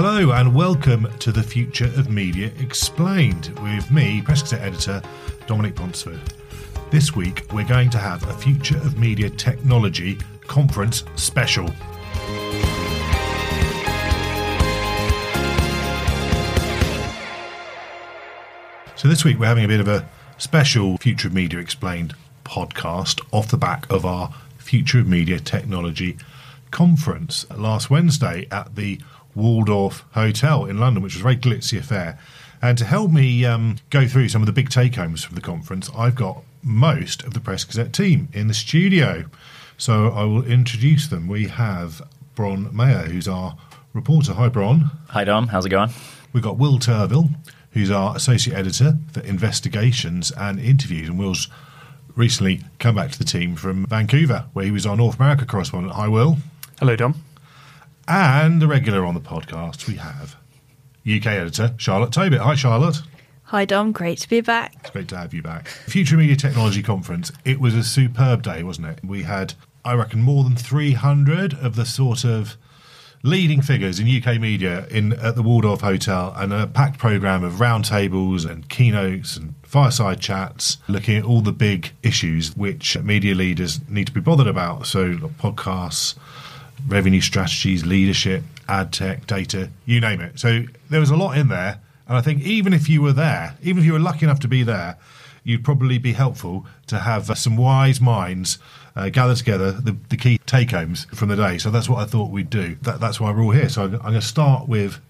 Hello and welcome to the Future of Media Explained with me, Press Gazette editor Dominic Ponsford. This week we're going to have a Future of Media Technology conference special. So this week we're having a bit of a special Future of Media Explained podcast off the back of our Future of Media Technology conference last Wednesday at the Waldorf Hotel in London, which was a very glitzy affair. And to help me um, go through some of the big take homes from the conference, I've got most of the Press Gazette team in the studio. So I will introduce them. We have Bron Maher, who's our reporter. Hi, Bron. Hi, Dom. How's it going? We've got Will Turvill, who's our associate editor for investigations and interviews. And Will's recently come back to the team from Vancouver, where he was our North America correspondent. Hi, Will. Hello, Dom. And a regular on the podcast, we have UK editor Charlotte Tobitt. Hi, Charlotte. Hi, Dom. Great to be back. It's great to have you back. Future Media Technology Conference. It was a superb day, wasn't it? We had, I reckon, more than 300 of the sort of leading figures in UK media in at the Waldorf Hotel and a packed programme of roundtables and keynotes and fireside chats looking at all the big issues which media leaders need to be bothered about. So podcasts, revenue strategies, leadership, ad tech, data, you name it. So there was a lot in there. And I think even if you were there, even if you were lucky enough to be there, you'd probably be helpful to have uh, some wise minds uh, gather together the, the key take homes from the day. So that's what I thought we'd do. That, that's why we're all here. So I'm, I'm going to start with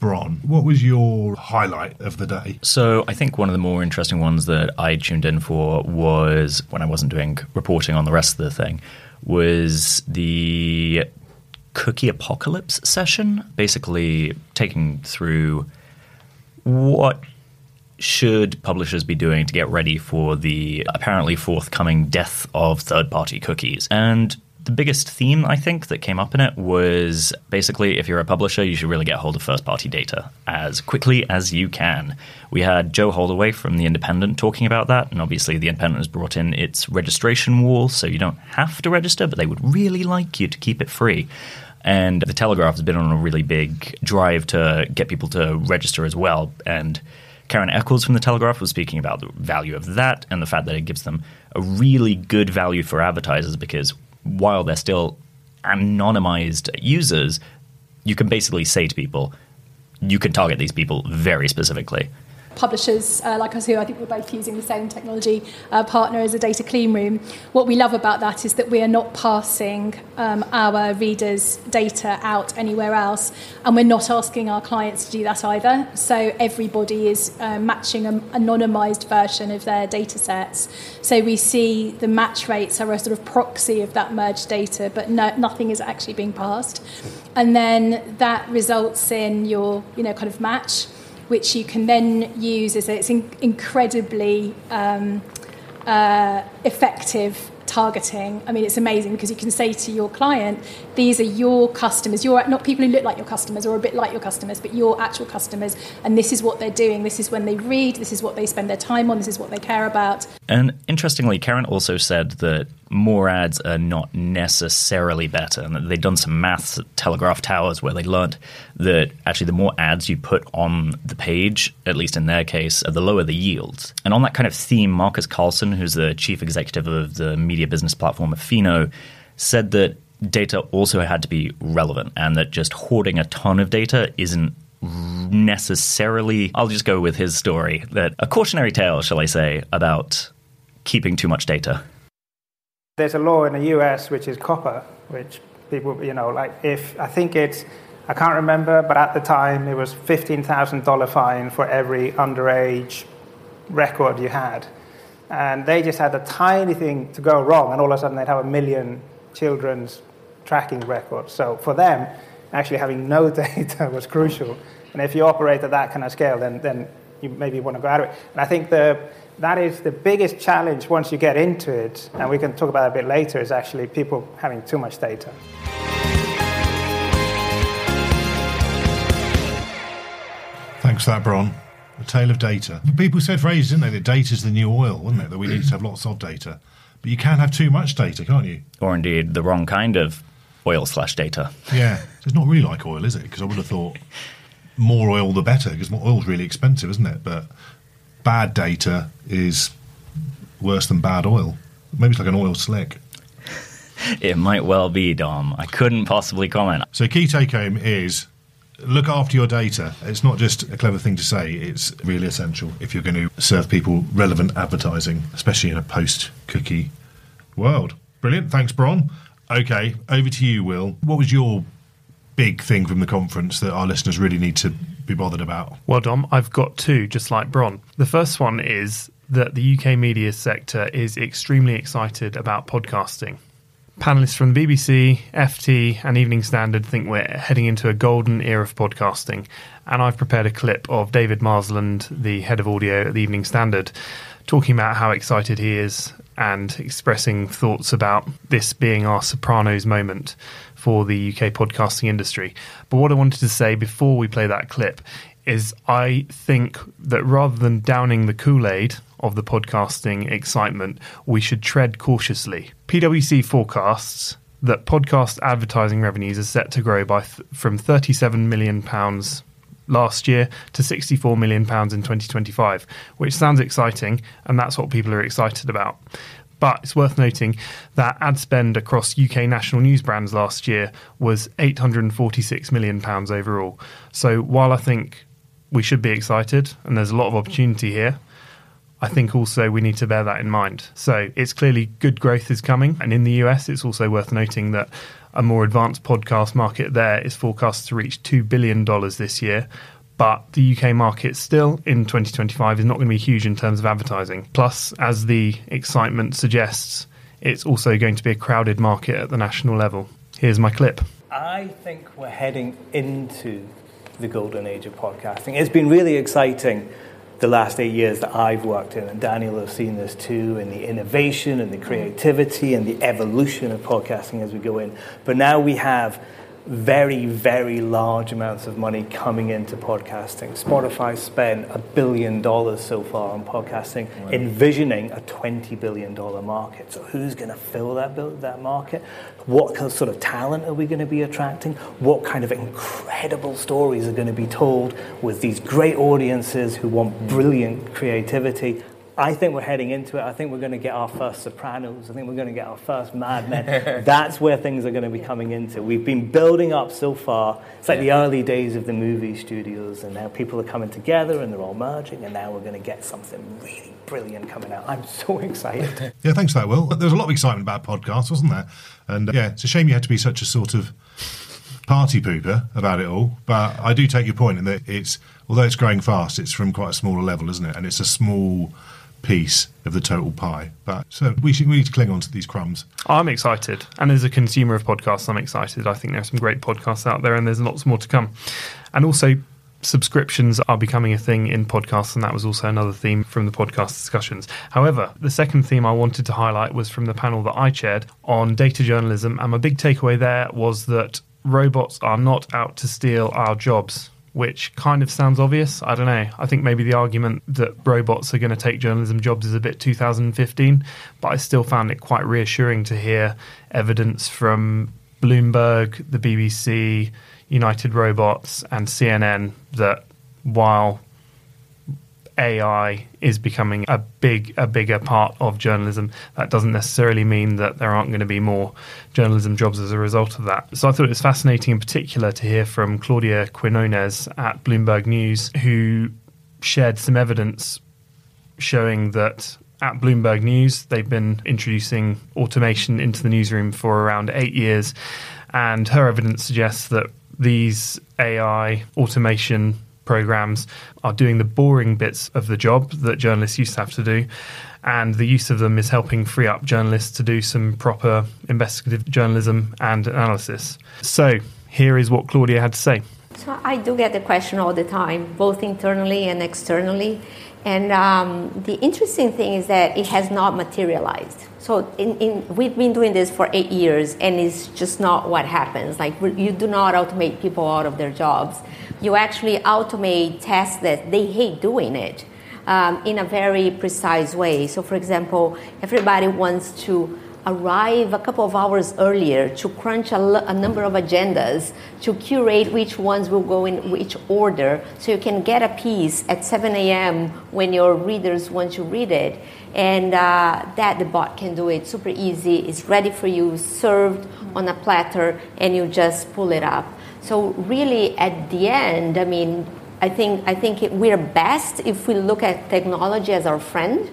Bron. What was your highlight of the day? So, I think one of the more interesting ones that I tuned in for was when I wasn't doing reporting on the rest of the thing, was the cookie apocalypse session, basically taking through what should publishers be doing to get ready for the apparently forthcoming death of third party cookies. And the biggest theme I think that came up in it was basically if you're a publisher, you should really get hold of first party data as quickly as you can. We had Jo Holdaway from The Independent talking about that, and obviously The Independent has brought in its registration wall, so you don't have to register, but they would really like you to keep it free. And The Telegraph has been on a really big drive to get people to register as well. And Karen Eccles from The Telegraph was speaking about the value of that and the fact that it gives them a really good value for advertisers because while they're still anonymized users, you can basically say to people, you can target these people very specifically. Publishers uh, like us who I think we're both using the same technology uh, partner as a data clean room. What we love about that is that we are not passing um, our readers' data out anywhere else, and we're not asking our clients to do that either. So everybody is uh, matching an anonymized version of their data sets. So we see the match rates are a sort of proxy of that merged data, but no, nothing is actually being passed. And then that results in your, you know, kind of match which you can then use as it's in, incredibly um, uh, effective targeting. I mean, it's amazing because you can say to your client, these are your customers. You're not people who look like your customers or a bit like your customers, but your actual customers. And this is what they're doing. This is when they read. This is what they spend their time on. This is what they care about. And interestingly, Karen also said that more ads are not necessarily better, and they'd done some maths at Telegraph Towers where they learned that actually the more ads you put on the page, at least in their case, the lower the yields. And on that kind of theme, Marcus Carlson, who's the chief executive of the media business platform Affino, said that data also had to be relevant, and that just hoarding a ton of data isn't necessarily. I'll just go with his story that a cautionary tale, shall I say, about keeping too much data. There's a law in the US which is COPPA, which people, you know, like if I think it's, I can't remember, but at the time it was $15,000 fine for every underage record you had. And they just had a tiny thing to go wrong, and all of a sudden they'd have a million children's tracking records. So for them, actually having no data was crucial. And if you operate at that kind of scale, then, then you maybe want to go out of it. And I think the, that is the biggest challenge once you get into it, and we can talk about it a bit later, is actually people having too much data. Thanks for that, Bron. The tale of data. People said for ages, didn't they, that data's the new oil, wasn't it? That we need to have lots of data. But you can't have too much data, can't you? Or indeed the wrong kind of oil slash data. Yeah. It's not really like oil, is it? Because I would have thought more oil the better, because more oil's really expensive, isn't it? But bad data is worse than bad oil. Maybe it's like an oil slick. It might well be, Dom. I couldn't possibly comment. So, key take home is look after your data. It's not just a clever thing to say, it's really essential if you're going to serve people relevant advertising, especially in a post cookie world. Brilliant. Thanks, Bron. Okay, over to you, Will. What was your big thing from the conference that our listeners really need to be bothered about? Well, Dom, I've got two, just like Bron. The first one is that the UK media sector is extremely excited about podcasting. Panelists from the BBC, FT, and Evening Standard think we're heading into a golden era of podcasting. And I've prepared a clip of David Marsland, the head of audio at the Evening Standard, talking about how excited he is and expressing thoughts about this being our Sopranos moment for the UK podcasting industry. But what I wanted to say before we play that clip is I think that rather than downing the Kool Aid of the podcasting excitement, we should tread cautiously. PwC forecasts that podcast advertising revenues are set to grow by th- from 37 million pounds last year to 64 million pounds in 2025, which sounds exciting and that's what people are excited about. But it's worth noting that ad spend across UK national news brands last year was 846 million pounds overall. So while I think we should be excited and there's a lot of opportunity here, I think also we need to bear that in mind. So it's clearly good growth is coming. And in the US, it's also worth noting that a more advanced podcast market there is forecast to reach $2 billion this year. But the UK market still in 2025 is not going to be huge in terms of advertising. Plus, as the excitement suggests, it's also going to be a crowded market at the national level. Here's my clip. I think we're heading into the golden age of podcasting. It's been really exciting the last eight years that I've worked in, and Daniel has seen this too, in the innovation and the creativity and the evolution of podcasting as we go in. But now we have very, very large amounts of money coming into podcasting. Spotify spent a billion dollars so far on podcasting, wow. envisioning a $20 billion market. So, who's going to fill that, that market? What sort of talent are we going to be attracting? What kind of incredible stories are going to be told with these great audiences who want brilliant creativity? I think we're heading into it. I think we're going to get our first Sopranos. I think we're going to get our first Mad Men. That's where things are going to be coming into. We've been building up so far. It's like the early days of the movie studios, and now people are coming together and they're all merging, and now we're going to get something really brilliant coming out. I'm so excited. yeah, thanks for that, Will. There was a lot of excitement about podcasts, wasn't there? And uh, yeah, it's a shame you had to be such a sort of party pooper about it all. But I do take your point in that it's, although it's growing fast, it's from quite a smaller level, isn't it? And it's a small piece of the total pie. But so we should we need to cling on to these crumbs. I'm excited, and as a consumer of podcasts, I'm excited. I think there are some great podcasts out there, and there's lots more to come. And also, subscriptions are becoming a thing in podcasts, and that was also another theme from the podcast discussions. However, the second theme I wanted to highlight was from the panel that I chaired on data journalism, and my big takeaway there was that robots are not out to steal our jobs which kind of sounds obvious. I don't know. I think maybe the argument that robots are going to take journalism jobs is a bit 2015, but I still found it quite reassuring to hear evidence from Bloomberg, the BBC, United Robots, and CNN that while AI is becoming a big a bigger part of journalism. That doesn't necessarily mean that there aren't going to be more journalism jobs as a result of that. So I thought it was fascinating in particular to hear from Claudia Quinones at Bloomberg News who shared some evidence showing that at Bloomberg News they've been introducing automation into the newsroom for around 8 years and her evidence suggests that these AI automation programs are doing the boring bits of the job that journalists used to have to do. And the use of them is helping free up journalists to do some proper investigative journalism and analysis. So, here is what Claudia had to say. So, I do get the question all the time, both internally and externally. And um, the interesting thing is that it has not materialized. So in, in, we've been doing this for eight years, and it's just not what happens. Like you do not automate people out of their jobs. You actually automate tasks that they hate doing it um, in a very precise way. So, for example, everybody wants to arrive a couple of hours earlier to crunch a, a, number of agendas to curate which ones will go in which order so you can get a piece at 7 a.m. when your readers want to read it. And uh, that the bot can do it super easy. It's ready for you, served on a platter, and you just pull it up. So, really, at the end, I mean, I think, I think it, we're best if we look at technology as our friend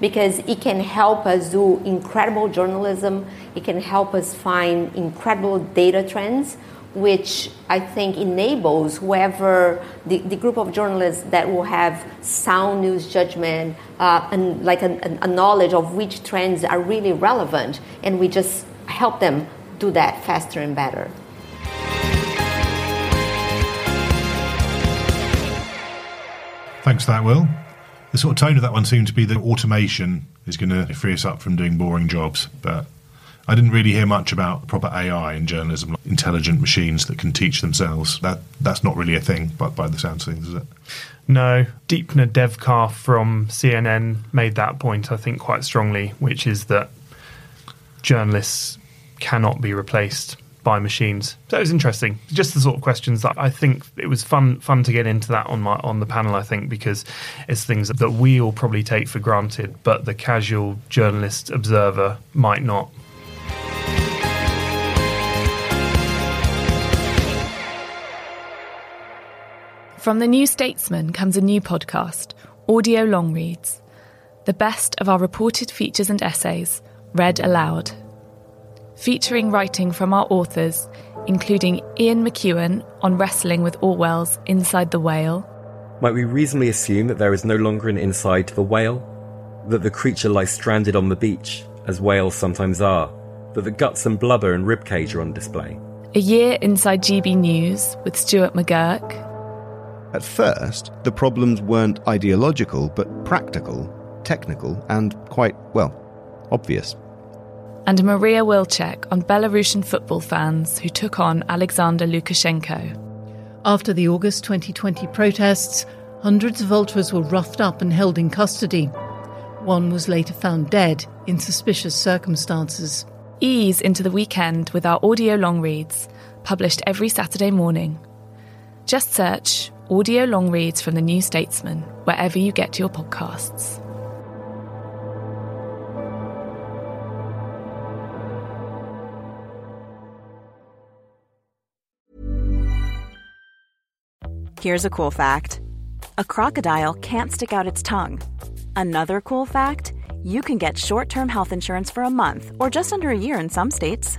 because it can help us do incredible journalism. It can help us find incredible data trends, which I think enables whoever the, the group of journalists that will have sound news judgment uh, and like a, a knowledge of which trends are really relevant, and we just help them do that faster and better. Thanks for that, Will the sort of tone of that one seemed to be that automation is going to free us up from doing boring jobs. But I didn't really hear much about proper AI in journalism, like intelligent machines that can teach themselves. That that's not really a thing, but by the sounds of things, is it? No, Deepna Devkar from CNN made that point, I think, quite strongly, which is that journalists cannot be replaced by machines. So it was interesting. Just the sort of questions that I think it was fun fun to get into that on my on the panel. I think because it's things that we all probably take for granted, but the casual journalist observer might not. From the New Statesman comes a new podcast, Audio Long Reads, the best of our reported features and essays, read aloud featuring writing from our authors, including Ian McEwan on wrestling with Orwell's Inside the Whale. Might we reasonably assume that there is no longer an inside to the whale? That the creature lies stranded on the beach, as whales sometimes are? That the guts and blubber and ribcage are on display? A year inside GB News with Stuart McGurk. At first, the problems weren't ideological, but practical, technical, and quite, well, obvious and Maria Wilczek on Belarusian football fans who took on Alexander Lukashenko. After the August 2020 protests, hundreds of ultras were roughed up and held in custody. One was later found dead in suspicious circumstances. Ease into the weekend with our audio long reads, published every Saturday morning. Just search Audio Long Reads from the New Statesman wherever you get your podcasts. Here's a cool fact a crocodile can't stick out its tongue. Another cool fact you can get short term health insurance for a month or just under a year in some states.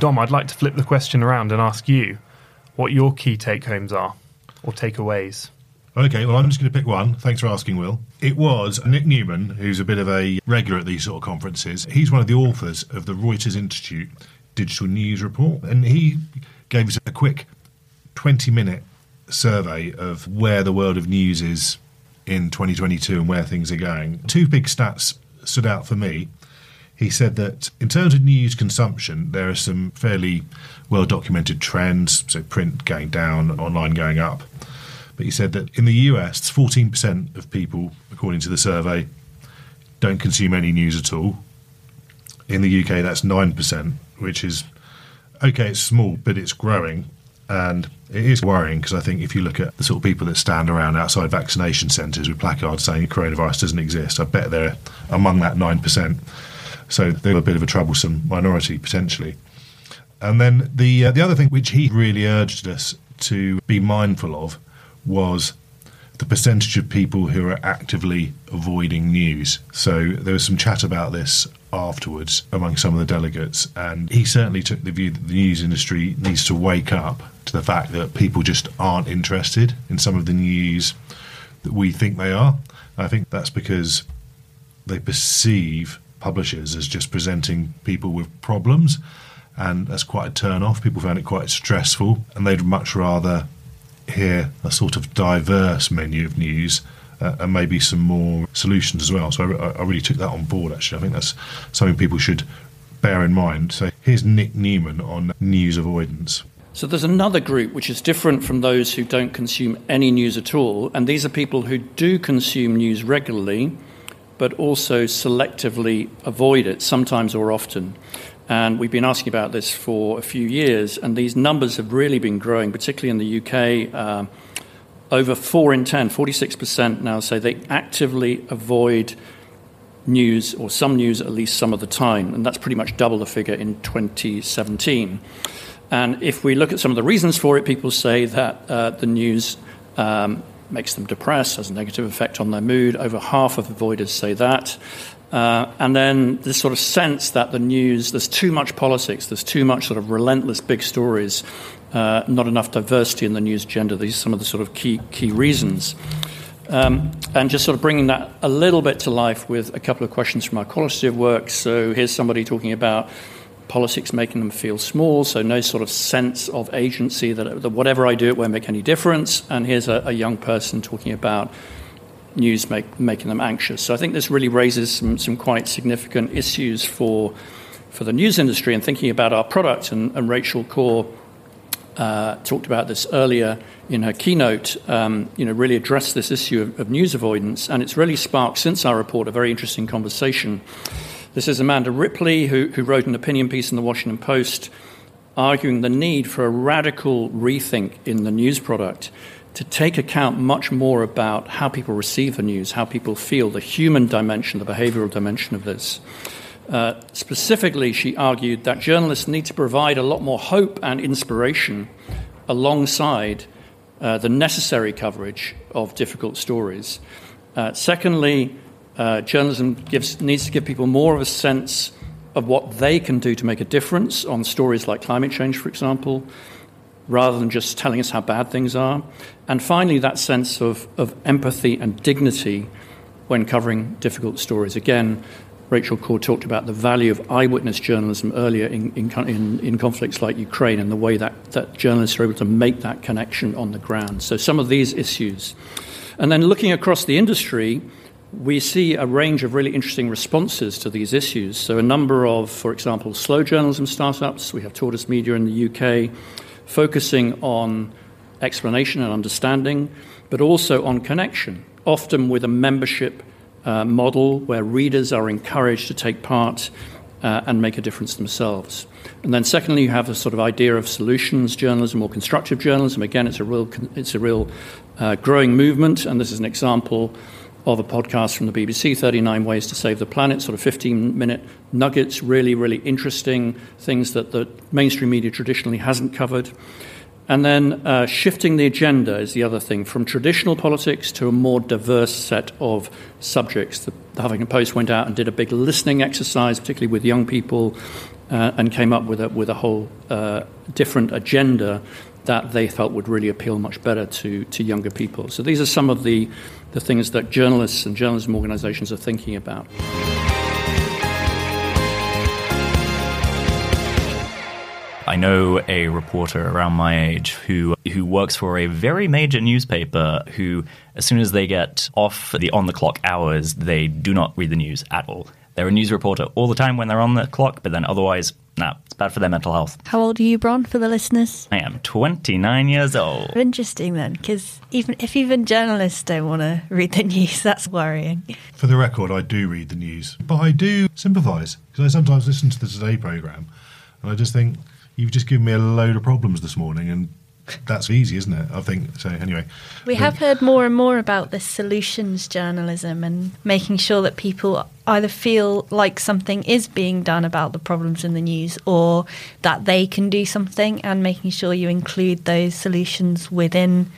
Dom, I'd like to flip the question around and ask you what your key take homes are or takeaways. Okay, well, I'm just going to pick one. Thanks for asking, Will. It was Nic Newman, who's a bit of a regular at these sort of conferences. He's one of the authors of the Reuters Institute Digital News Report, and he gave us a quick 20 minute survey of where the world of news is in 2022 and where things are going. Two big stats stood out for me. He said that in terms of news consumption, there are some fairly well documented trends, so print going down, online going up. But he said that in the US, 14% of people, according to the survey, don't consume any news at all. In the UK, that's 9%, which is okay, it's small, but it's growing. And it is worrying because I think if you look at the sort of people that stand around outside vaccination centres with placards saying coronavirus doesn't exist, I bet they're among that 9%. So they're a bit of a troublesome minority potentially. And then the uh, the other thing which he really urged us to be mindful of was the percentage of people who are actively avoiding news. So there was some chat about this afterwards among some of the delegates, and he certainly took the view that the news industry needs to wake up to the fact that people just aren't interested in some of the news that we think they are. I think that's because they perceive publishers as just presenting people with problems, and that's quite a turn off. People found it quite stressful, and they'd much rather hear a sort of diverse menu of news uh, and maybe some more solutions as well. So I, I, really took that on board. Actually, I think that's something people should bear in mind. So here's Nic Newman on news avoidance. So there's another group which is different from those who don't consume any news at all, and these are people who do consume news regularly, but also selectively avoid it, sometimes or often. And we've been asking about this for a few years, and these numbers have really been growing, particularly in the UK. Uh, over 4 in 10, 46% now say they actively avoid news or some news at least some of the time, and that's pretty much double the figure in 2017. And if we look at some of the reasons for it, people say that uh, the news um, makes them depressed, has a negative effect on their mood. Over half of avoiders say that. Uh, and then this sort of sense that the news, there's too much politics, there's too much sort of relentless big stories, uh, not enough diversity in the news agenda. These are some of the sort of key, key reasons. Um, and just sort of bringing that a little bit to life with a couple of questions from our qualitative work. So here's somebody talking about politics making them feel small, so no sort of sense of agency that, that whatever I do, it won't make any difference. And here's a, a young person talking about news make, making them anxious. So I think this really raises some, some quite significant issues for, for the news industry and thinking about our product. And, and Rachel Corp uh, talked about this earlier in her keynote, um, you know, really addressed this issue of, of, news avoidance. And it's really sparked, since our report, a very interesting conversation. This is Amanda Ripley, who, who wrote an opinion piece in the Washington Post arguing the need for a radical rethink in the news product to take account much more about how people receive the news, how people feel, the human dimension, the behavioral dimension of this. Uh, specifically, she argued that journalists need to provide a lot more hope and inspiration alongside uh, the necessary coverage of difficult stories. Uh, secondly, uh, journalism gives, needs to give people more of a sense of what they can do to make a difference on stories like climate change, for example rather than just telling us how bad things are. And finally, that sense of, of empathy and dignity when covering difficult stories. Again, Rachel Corp talked about the value of eyewitness journalism earlier in, in, in, in, conflicts like Ukraine and the way that, that journalists are able to make that connection on the ground. So, some of these issues. And then looking across the industry, we see a range of really interesting responses to these issues. So, a number of, for example, slow journalism startups, we have Tortoise Media in the UK, focusing on explanation and understanding, but also on connection, often with a membership uh, model where readers are encouraged to take part uh, and make a difference themselves. And then, secondly, you have a sort of idea of solutions journalism or constructive journalism. Again, it's a real, it's a real uh, growing movement, and this is an example of a podcast from the BBC, 39 Ways to Save the Planet, sort of 15 minute nuggets, really, really interesting things that the mainstream media traditionally hasn't covered. And then uh, shifting the agenda is the other thing, from traditional politics to a more diverse set of subjects. The, the Huffington Post went out and did a big listening exercise, particularly with young people, uh, and came up with a, with a whole uh, different agenda that they felt would really appeal much better to, to younger people. So these are some of the, the things that journalists and journalism organizations are thinking about. I know a reporter around my age who who works for a very major newspaper who as soon as they get off the on the clock hours, they do not read the news at all. They're a news reporter all the time when they're on the clock, but then otherwise, nah, it's bad for their mental health. How old are you, Bron, for the listeners? I am 29 years old. Interesting then, because even if even journalists don't want to read the news, that's worrying. For the record, I do read the news, but I do sympathise because I sometimes listen to the Today programme and I just think you've just given me a load of problems this morning, and that's easy, isn't it? I think so. Anyway, we have heard more and more about this solutions journalism and making sure that people either feel like something is being done about the problems in the news or that they can do something, and making sure you include those solutions within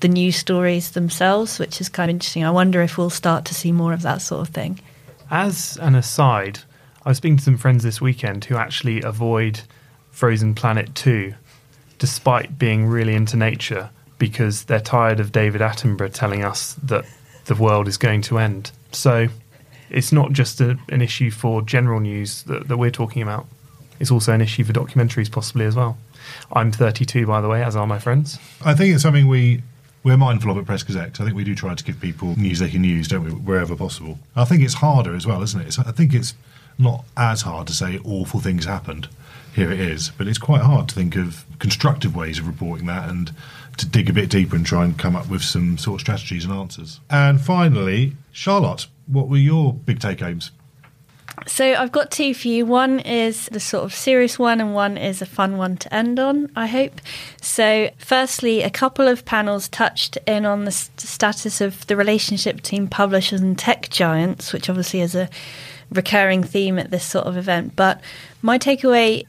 the news stories themselves, which is kind of interesting. I wonder if we'll start to see more of that sort of thing. As an aside, I was speaking to some friends this weekend who actually avoid Frozen Planet 2, despite being really into nature, because they're tired of David Attenborough telling us that the world is going to end. So it's not just a, an issue for general news that, that we're talking about, it's also an issue for documentaries, possibly as well. I'm 32, by the way, as are my friends. I think it's something we we're mindful of at Press Gazette. I think we do try to give people news they can use, don't we, wherever possible. I think it's harder as well, isn't it? It's, I think it's not as hard to say awful things happened here it is. But it's quite hard to think of constructive ways of reporting that and to dig a bit deeper and try and come up with some sort of strategies and answers. And finally, Charlotte, what were your big take homes? So I've got two for you. One is the sort of serious one, and one is a fun one to end on, I hope. So, firstly, a couple of panels touched in on the status of the relationship between publishers and tech giants, which obviously is a recurring theme at this sort of event. But my takeaway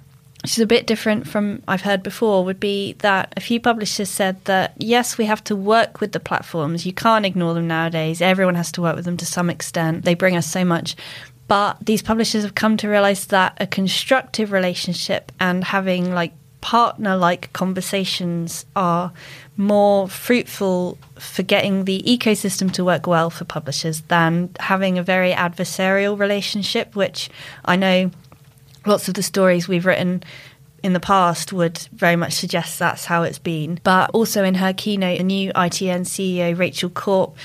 which is a bit different from I've heard before, would be that a few publishers said that yes, we have to work with the platforms. You can't ignore them nowadays. Everyone has to work with them to some extent. They bring us so much. But these publishers have come to realize that a constructive relationship and having like partner like conversations are more fruitful for getting the ecosystem to work well for publishers than having a very adversarial relationship, which I know lots of the stories we've written in the past would very much suggest that's how it's been. But also in her keynote, the new ITN CEO, Rachel Corp,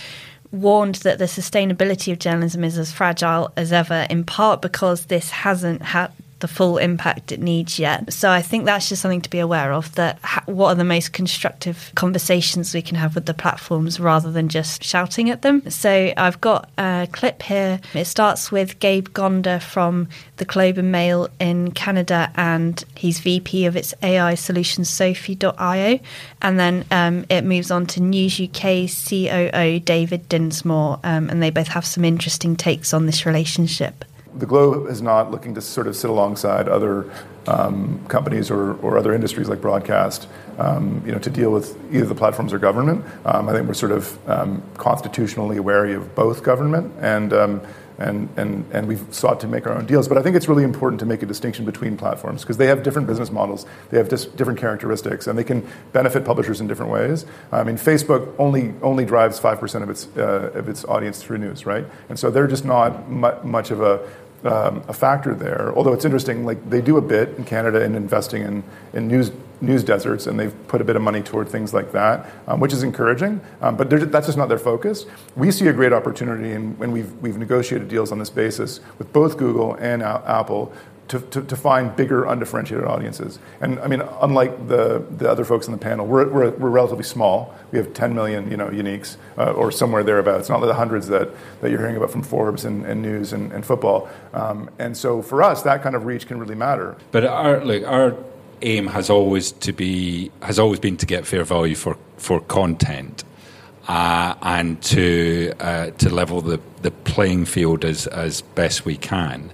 warned that the sustainability of journalism is as fragile as ever, in part because this hasn't had the full impact it needs yet. So I think that's just something to be aware of that ha- what are the most constructive conversations we can have with the platforms rather than just shouting at them. So I've got a clip here. It starts with Gabe Gonder from the Globe and Mail in Canada and he's VP of its AI solution Sophi.io. And then um, it moves on to News UK COO David Dinsmore um, and they both have some interesting takes on this relationship the Globe is not looking to sort of sit alongside other um, companies or, or other industries like broadcast, um, you know, to deal with either the platforms or government. Um, I think we're sort of um, constitutionally wary of both government and um, and, and, and we've sought to make our own deals. But I think it's really important to make a distinction between platforms because they have different business models, they have different characteristics, and they can benefit publishers in different ways. I mean, Facebook only, only drives 5% of its, uh, of its audience through news, right? And so they're just not mu- much of a um, a factor there. Although it's interesting, like they do a bit in Canada in investing in, in news news deserts, and they've put a bit of money toward things like that, um, which is encouraging. Um, but that's just not their focus. We see a great opportunity, and when we've we've negotiated deals on this basis with both Google and Apple to, to, to, find bigger, undifferentiated audiences. And I mean, unlike the, the other folks on the panel, we're, we're, we're relatively small. We have 10 million you know, uniques, uh, or somewhere thereabouts. Not the hundreds that, that you're hearing about from Forbes and, and news and, and football. Um, and so for us, that kind of reach can really matter. But our, our aim has always to be has always been to get fair value for, for content. Uh, and to uh, to level the, the playing field as, as best we can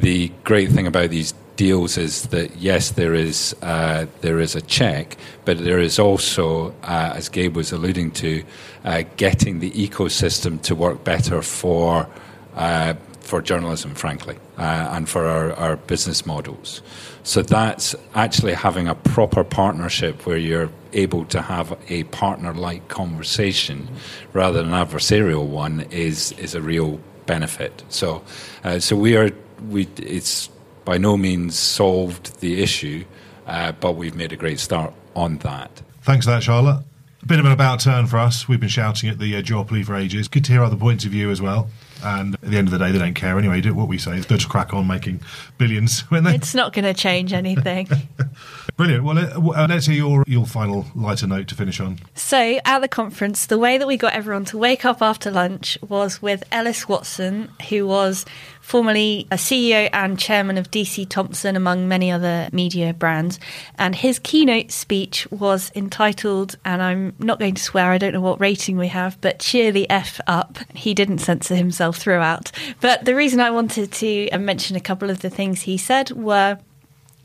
the great thing about these deals is that yes, there is uh, there is a check, but there is also, uh, as Gabe was alluding to, uh, getting the ecosystem to work better for uh, for journalism, frankly, uh, and for our, our business models. So that's actually having a proper partnership where you're able to have a partner-like conversation rather than an adversarial one is is a real benefit. So, uh, so we are we, it's by no means solved the issue, uh, but we've made a great start on that. Thanks for that, Charlotte. A bit of an about turn for us. We've been shouting at the uh, duopoly for ages. Good to hear other points of view as well. And at the end of the day, they don't care anyway. Do what we say. They'll just crack on making billions when they. It's not going to change anything. Brilliant. Well, uh, let's hear your your final lighter note to finish on. So at the conference, the way that we got everyone to wake up after lunch was with Ellis Watson, who was formerly a CEO and chairman of DC Thomson, among many other media brands. And his keynote speech was entitled, and I'm not going to swear, I don't know what rating we have, but cheer the F up. He didn't censor himself throughout. But the reason I wanted to uh, mention a couple of the things he said were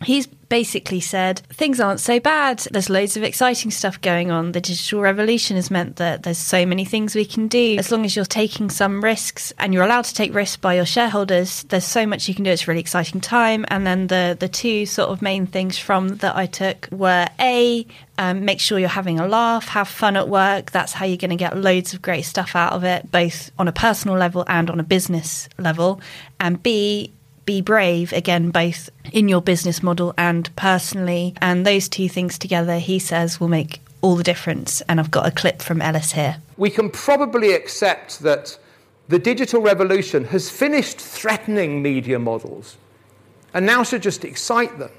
he's basically said things aren't so bad. There's loads of exciting stuff going on. The digital revolution has meant that there's so many things we can do. As long as you're taking some risks and you're allowed to take risks by your shareholders, there's so much you can do. It's a really exciting time. And then the the two sort of main things from that I took were a um, make sure you're having a laugh, have fun at work. That's how you're going to get loads of great stuff out of it, both on a personal level and on a business level. And B, be brave again, both in your business model and personally. And those two things together, he says, will make all the difference. And I've got a clip from Ellis here. We can probably accept that the digital revolution has finished threatening media models and now should just excite them.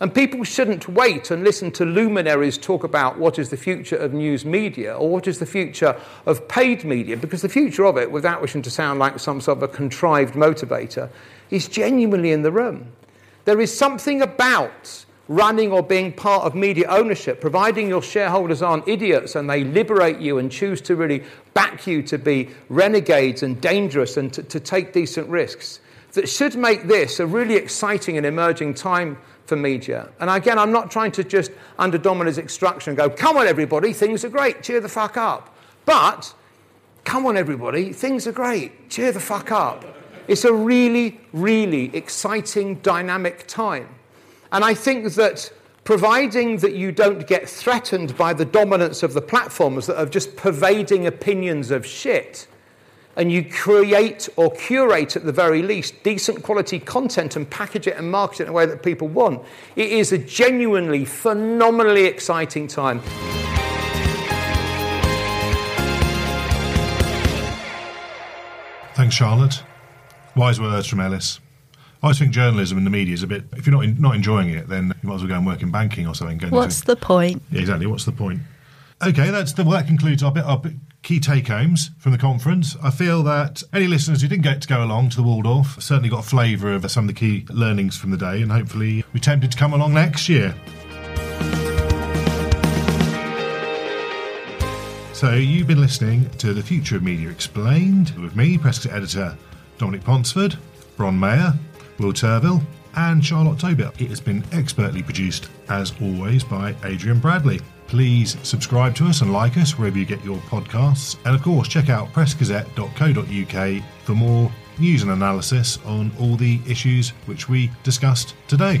And people shouldn't wait and listen to luminaries talk about what is the future of news media or what is the future of paid media, because the future of it, without wishing to sound like some sort of a contrived motivator, is genuinely in the room. There is something about running or being part of media ownership, providing your shareholders aren't idiots and they liberate you and choose to really back you to be renegades and dangerous and to, to take decent risks, that should make this a really exciting and emerging time for media. And again, I'm not trying to just, under Domini's extraction, go, come on, everybody, things are great, cheer the fuck up. But, come on, everybody, things are great, cheer the fuck up. It's a really, really exciting, dynamic time. And I think that providing that you don't get threatened by the dominance of the platforms that are just pervading opinions of shit, and you create or curate at the very least decent quality content and package it and market it in a way that people want, it is a genuinely, phenomenally exciting time. Thanks, Charlotte. Wise words from Ellis. I think journalism and the media is a bit. If you're not in, not enjoying it, then you might as well go and work in banking or something. What's the point? Yeah, exactly. What's the point? Okay, that's the, well, that concludes our, bit, our key take homes from the conference. I feel that any listeners who didn't get to go along to the Waldorf certainly got a flavour of some of the key learnings from the day, and hopefully be tempted to come along next year. So you've been listening to the Future of Media Explained with me, press editor Dominic Ponsford, Bron Maher, Will Turvill, and Charlotte Tobitt. It has been expertly produced, as always, by Adrian Bradley. Please subscribe to us and like us wherever you get your podcasts. And of course, check out pressgazette.co.uk for more news and analysis on all the issues which we discussed today.